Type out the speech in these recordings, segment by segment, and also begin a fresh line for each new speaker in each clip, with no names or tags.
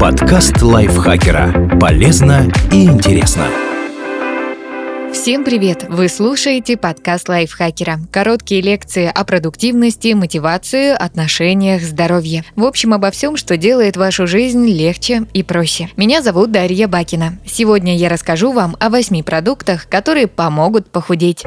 Подкаст лайфхакера. Полезно и интересно.
Всем привет! Вы слушаете подкаст лайфхакера. Короткие лекции о продуктивности, мотивации, отношениях, здоровье. В общем, обо всем, что делает вашу жизнь легче и проще. Меня зовут Дарья Бакина. Сегодня я расскажу вам о восьми продуктах, которые помогут похудеть.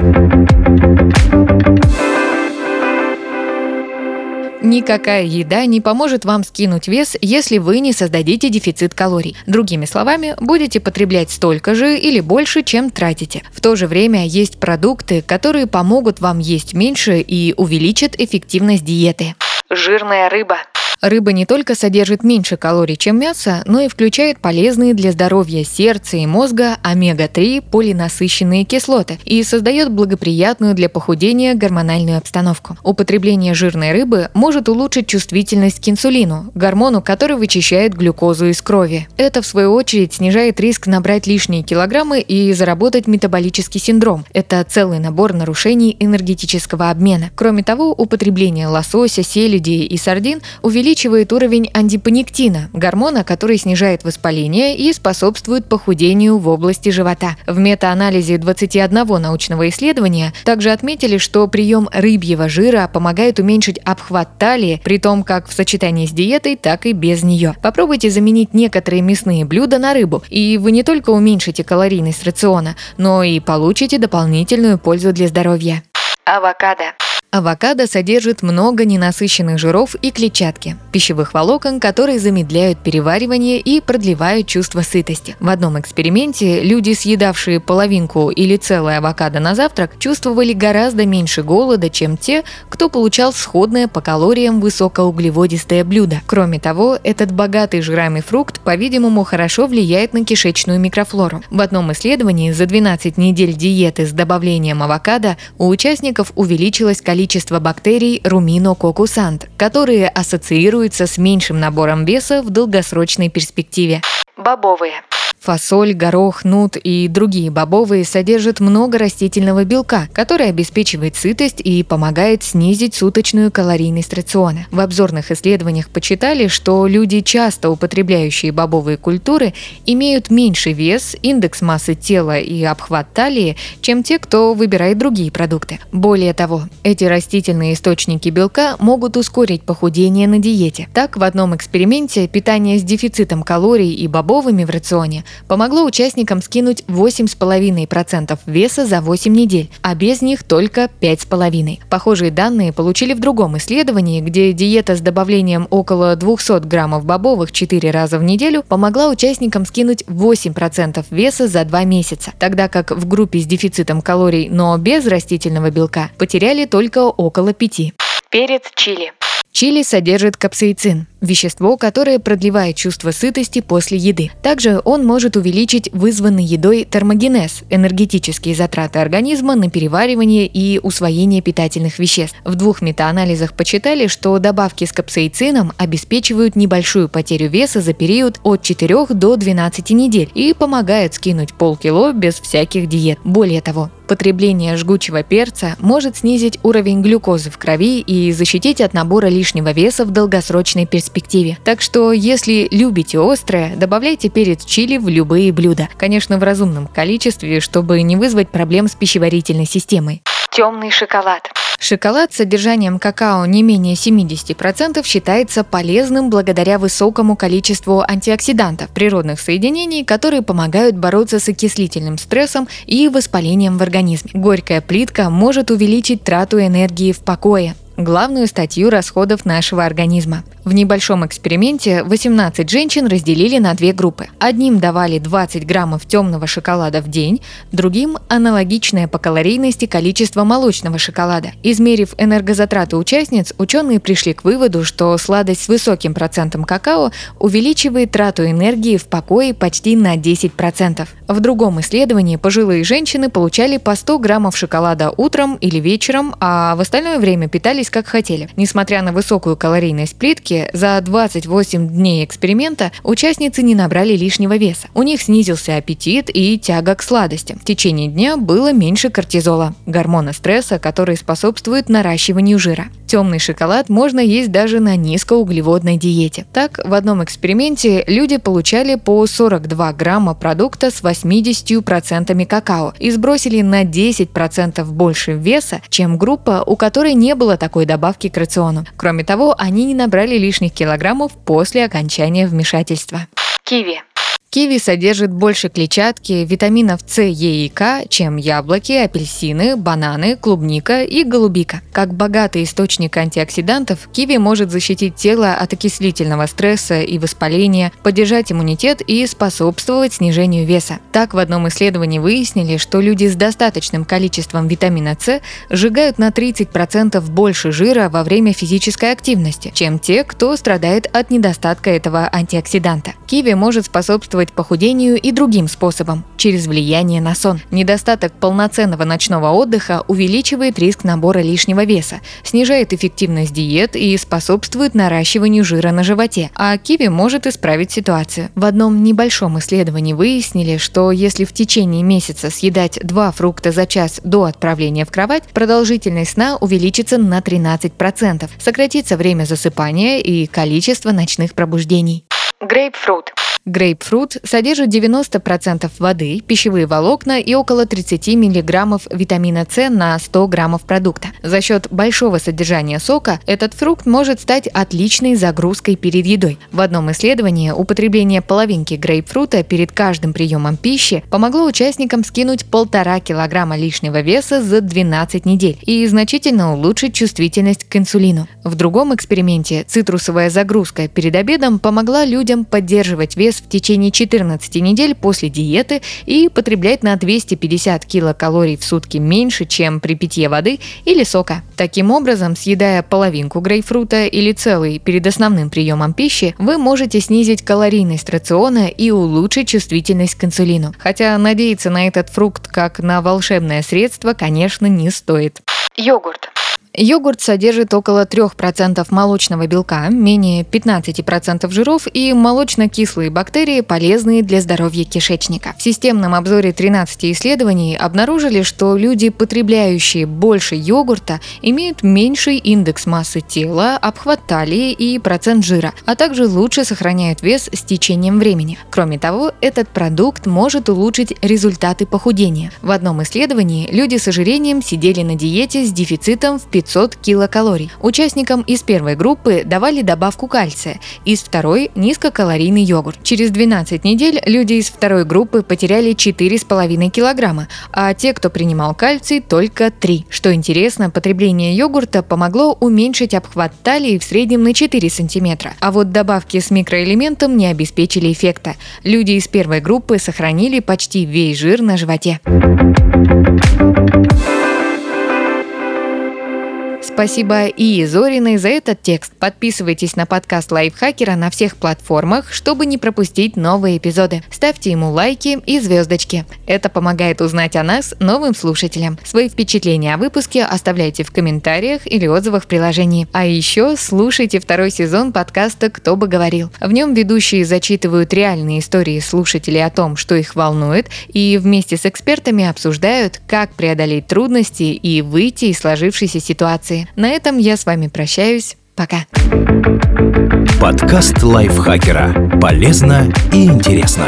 Никакая еда не поможет вам скинуть вес, если вы не создадите дефицит калорий. Другими словами, будете потреблять столько же или больше, чем тратите. В то же время есть продукты, которые помогут вам есть меньше и увеличат эффективность диеты. Жирная рыба. Рыба не только содержит меньше калорий, чем мясо, но и включает полезные для здоровья сердца и мозга омега-3 полинасыщенные кислоты и создает благоприятную для похудения гормональную обстановку. Употребление жирной рыбы может улучшить чувствительность к инсулину, гормону, который вычищает глюкозу из крови. Это, в свою очередь, снижает риск набрать лишние килограммы и заработать метаболический синдром. Это целый набор нарушений энергетического обмена. Кроме того, употребление лосося, селеди и сардин увеличивает увеличивает уровень антипаниктина, гормона, который снижает воспаление и способствует похудению в области живота. В метаанализе 21 научного исследования также отметили, что прием рыбьего жира помогает уменьшить обхват талии, при том как в сочетании с диетой, так и без нее. Попробуйте заменить некоторые мясные блюда на рыбу, и вы не только уменьшите калорийность рациона, но и получите дополнительную пользу для здоровья. Авокадо. Авокадо содержит много ненасыщенных жиров и клетчатки, пищевых волокон, которые замедляют переваривание и продлевают чувство сытости. В одном эксперименте люди, съедавшие половинку или целое авокадо на завтрак, чувствовали гораздо меньше голода, чем те, кто получал сходное по калориям высокоуглеводистое блюдо. Кроме того, этот богатый жирами фрукт, по-видимому, хорошо влияет на кишечную микрофлору. В одном исследовании за 12 недель диеты с добавлением авокадо у участников увеличилось количество количество бактерий руминококусант, которые ассоциируются с меньшим набором веса в долгосрочной перспективе. Бобовые. Фасоль, горох, нут и другие бобовые содержат много растительного белка, который обеспечивает сытость и помогает снизить суточную калорийность рациона. В обзорных исследованиях почитали, что люди, часто употребляющие бобовые культуры, имеют меньший вес, индекс массы тела и обхват талии, чем те, кто выбирает другие продукты. Более того, эти растительные источники белка могут ускорить похудение на диете. Так, в одном эксперименте питание с дефицитом калорий и бобовыми в рационе помогло участникам скинуть 8,5% веса за 8 недель, а без них только 5,5%. Похожие данные получили в другом исследовании, где диета с добавлением около 200 граммов бобовых 4 раза в неделю помогла участникам скинуть 8% веса за 2 месяца, тогда как в группе с дефицитом калорий, но без растительного белка потеряли только около 5. Перец чили. Чили содержит капсаицин, вещество, которое продлевает чувство сытости после еды. Также он может увеличить вызванный едой термогенез – энергетические затраты организма на переваривание и усвоение питательных веществ. В двух метаанализах почитали, что добавки с капсаицином обеспечивают небольшую потерю веса за период от 4 до 12 недель и помогают скинуть полкило без всяких диет. Более того, Потребление жгучего перца может снизить уровень глюкозы в крови и защитить от набора лишнего веса в долгосрочной перспективе. Так что, если любите острое, добавляйте перец чили в любые блюда. Конечно, в разумном количестве, чтобы не вызвать проблем с пищеварительной системой. Темный шоколад. Шоколад с содержанием какао не менее 70% считается полезным благодаря высокому количеству антиоксидантов, природных соединений, которые помогают бороться с окислительным стрессом и воспалением в организме. Горькая плитка может увеличить трату энергии в покое, главную статью расходов нашего организма. В небольшом эксперименте 18 женщин разделили на две группы. Одним давали 20 граммов темного шоколада в день, другим – аналогичное по калорийности количество молочного шоколада. Измерив энергозатраты участниц, ученые пришли к выводу, что сладость с высоким процентом какао увеличивает трату энергии в покое почти на 10%. В другом исследовании пожилые женщины получали по 100 граммов шоколада утром или вечером, а в остальное время питались как хотели. Несмотря на высокую калорийность плитки, за 28 дней эксперимента участницы не набрали лишнего веса. У них снизился аппетит и тяга к сладостям. В течение дня было меньше кортизола, гормона стресса, который способствует наращиванию жира. Темный шоколад можно есть даже на низкоуглеводной диете. Так, в одном эксперименте люди получали по 42 грамма продукта с 80% какао и сбросили на 10% больше веса, чем группа, у которой не было такой добавки к рациону. Кроме того, они не набрали лишних килограммов после окончания вмешательства. Киви. Киви содержит больше клетчатки, витаминов С, Е и К, чем яблоки, апельсины, бананы, клубника и голубика. Как богатый источник антиоксидантов, киви может защитить тело от окислительного стресса и воспаления, поддержать иммунитет и способствовать снижению веса. Так, в одном исследовании выяснили, что люди с достаточным количеством витамина С сжигают на 30% больше жира во время физической активности, чем те, кто страдает от недостатка этого антиоксиданта. Киви может способствовать способствовать похудению и другим способам – через влияние на сон. Недостаток полноценного ночного отдыха увеличивает риск набора лишнего веса, снижает эффективность диет и способствует наращиванию жира на животе, а киви может исправить ситуацию. В одном небольшом исследовании выяснили, что если в течение месяца съедать два фрукта за час до отправления в кровать, продолжительность сна увеличится на 13%, сократится время засыпания и количество ночных пробуждений. Грейпфрут. Грейпфрут содержит 90% воды, пищевые волокна и около 30 мг витамина С на 100 граммов продукта. За счет большого содержания сока этот фрукт может стать отличной загрузкой перед едой. В одном исследовании употребление половинки грейпфрута перед каждым приемом пищи помогло участникам скинуть полтора килограмма лишнего веса за 12 недель и значительно улучшить чувствительность к инсулину. В другом эксперименте цитрусовая загрузка перед обедом помогла людям поддерживать вес вес в течение 14 недель после диеты и потреблять на 250 килокалорий в сутки меньше, чем при питье воды или сока. Таким образом, съедая половинку грейпфрута или целый перед основным приемом пищи, вы можете снизить калорийность рациона и улучшить чувствительность к инсулину. Хотя надеяться на этот фрукт как на волшебное средство, конечно, не стоит. Йогурт. Йогурт содержит около 3% молочного белка, менее 15% жиров и молочно-кислые бактерии, полезные для здоровья кишечника. В системном обзоре 13 исследований обнаружили, что люди, потребляющие больше йогурта, имеют меньший индекс массы тела, обхват талии и процент жира, а также лучше сохраняют вес с течением времени. Кроме того, этот продукт может улучшить результаты похудения. В одном исследовании люди с ожирением сидели на диете с дефицитом в 500 килокалорий. Участникам из первой группы давали добавку кальция, из второй – низкокалорийный йогурт. Через 12 недель люди из второй группы потеряли 4,5 килограмма, а те, кто принимал кальций, только 3. Что интересно, потребление йогурта помогло уменьшить обхват талии в среднем на 4 сантиметра, а вот добавки с микроэлементом не обеспечили эффекта. Люди из первой группы сохранили почти весь жир на животе. Спасибо и Зориной за этот текст. Подписывайтесь на подкаст Лайфхакера на всех платформах, чтобы не пропустить новые эпизоды. Ставьте ему лайки и звездочки. Это помогает узнать о нас новым слушателям. Свои впечатления о выпуске оставляйте в комментариях или отзывах в приложении. А еще слушайте второй сезон подкаста «Кто бы говорил». В нем ведущие зачитывают реальные истории слушателей о том, что их волнует, и вместе с экспертами обсуждают, как преодолеть трудности и выйти из сложившейся ситуации. На этом я с вами прощаюсь. Пока.
Подкаст лайфхакера. Полезно и интересно.